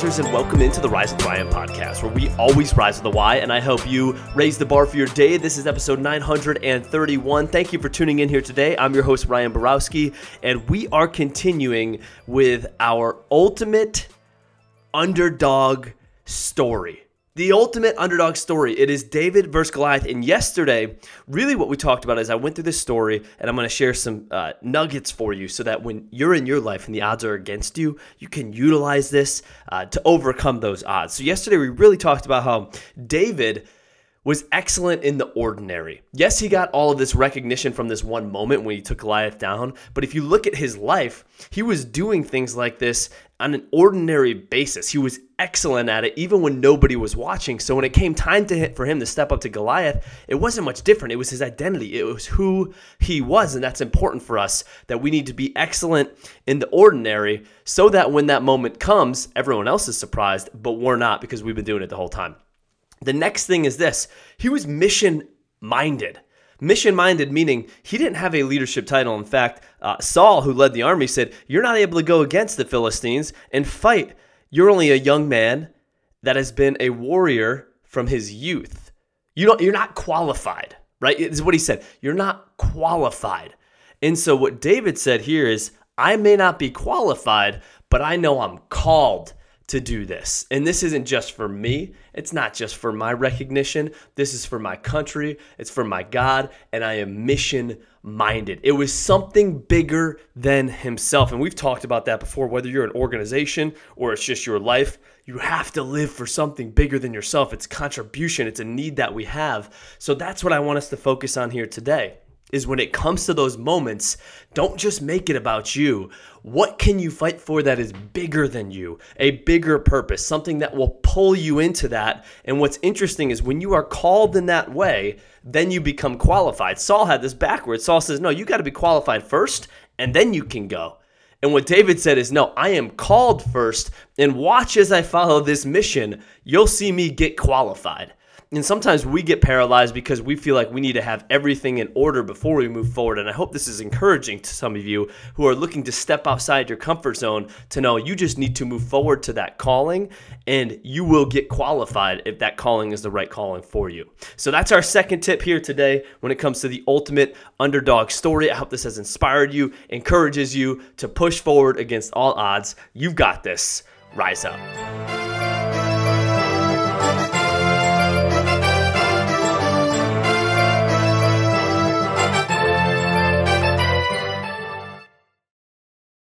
risers, and welcome into the Rise with Ryan podcast, where we always rise with the why, and I help you raise the bar for your day. This is episode 931. Thank you for tuning in here today. I'm your host, Ryan Borowski, and we are continuing with our ultimate underdog story the ultimate underdog story. It is David versus Goliath. And yesterday, really what we talked about is I went through this story and I'm going to share some uh, nuggets for you so that when you're in your life and the odds are against you, you can utilize this uh, to overcome those odds. So, yesterday, we really talked about how David was excellent in the ordinary. Yes, he got all of this recognition from this one moment when he took Goliath down, but if you look at his life, he was doing things like this on an ordinary basis. He was excellent at it even when nobody was watching. So when it came time to hit for him to step up to Goliath, it wasn't much different. It was his identity. It was who he was, and that's important for us that we need to be excellent in the ordinary so that when that moment comes, everyone else is surprised, but we're not because we've been doing it the whole time. The next thing is this he was mission minded. Mission minded, meaning he didn't have a leadership title. In fact, uh, Saul, who led the army, said, You're not able to go against the Philistines and fight. You're only a young man that has been a warrior from his youth. You don't, you're not qualified, right? This Is what he said. You're not qualified. And so, what David said here is, I may not be qualified, but I know I'm called to do this. And this isn't just for me, it's not just for my recognition. This is for my country, it's for my God, and I am mission minded. It was something bigger than himself. And we've talked about that before, whether you're an organization or it's just your life. You have to live for something bigger than yourself. It's contribution, it's a need that we have. So that's what I want us to focus on here today is when it comes to those moments, don't just make it about you. What can you fight for that is bigger than you? A bigger purpose, something that will pull you into that. And what's interesting is when you are called in that way, then you become qualified. Saul had this backwards. Saul says, No, you got to be qualified first, and then you can go. And what David said is, No, I am called first, and watch as I follow this mission. You'll see me get qualified. And sometimes we get paralyzed because we feel like we need to have everything in order before we move forward. And I hope this is encouraging to some of you who are looking to step outside your comfort zone to know you just need to move forward to that calling and you will get qualified if that calling is the right calling for you. So that's our second tip here today when it comes to the ultimate underdog story. I hope this has inspired you, encourages you to push forward against all odds. You've got this. Rise up.